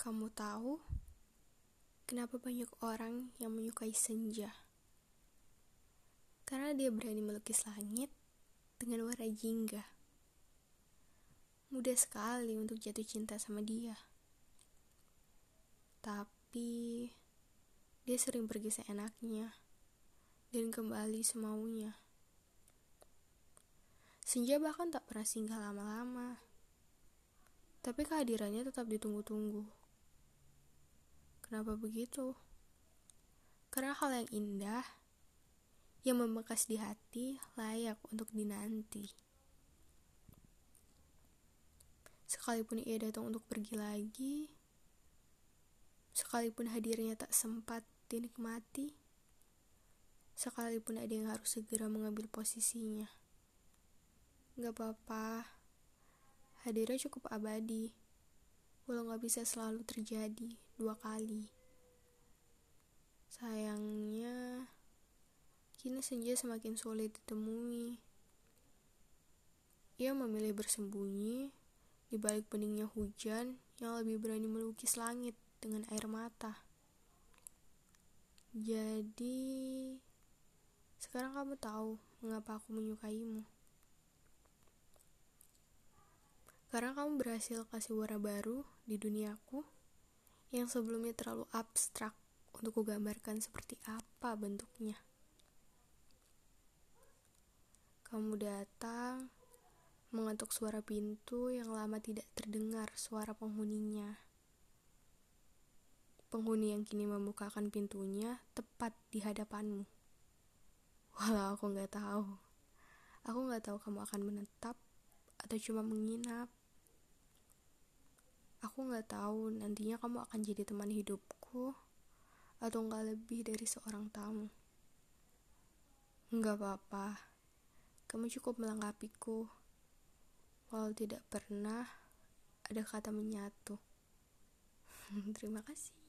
Kamu tahu kenapa banyak orang yang menyukai senja? Karena dia berani melukis langit dengan warna jingga. Mudah sekali untuk jatuh cinta sama dia. Tapi dia sering pergi seenaknya dan kembali semaunya. Senja bahkan tak pernah singgah lama-lama. Tapi kehadirannya tetap ditunggu-tunggu. Kenapa begitu? Karena hal yang indah yang membekas di hati layak untuk dinanti. Sekalipun ia datang untuk pergi lagi, sekalipun hadirnya tak sempat dinikmati, sekalipun ada yang harus segera mengambil posisinya. Gak apa-apa, hadirnya cukup abadi walau nggak bisa selalu terjadi dua kali. Sayangnya, kini senja semakin sulit ditemui. Ia memilih bersembunyi di balik beningnya hujan yang lebih berani melukis langit dengan air mata. Jadi, sekarang kamu tahu mengapa aku menyukaimu. Karena kamu berhasil kasih warna baru di duniaku yang sebelumnya terlalu abstrak untuk kugambarkan seperti apa bentuknya. Kamu datang mengetuk suara pintu yang lama tidak terdengar suara penghuninya. Penghuni yang kini membukakan pintunya tepat di hadapanmu. Walau aku nggak tahu, aku nggak tahu kamu akan menetap atau cuma menginap. Aku nggak tahu nantinya kamu akan jadi teman hidupku atau nggak lebih dari seorang tamu. Nggak apa-apa, kamu cukup melengkapiku. Walau tidak pernah ada kata menyatu. Terima kasih.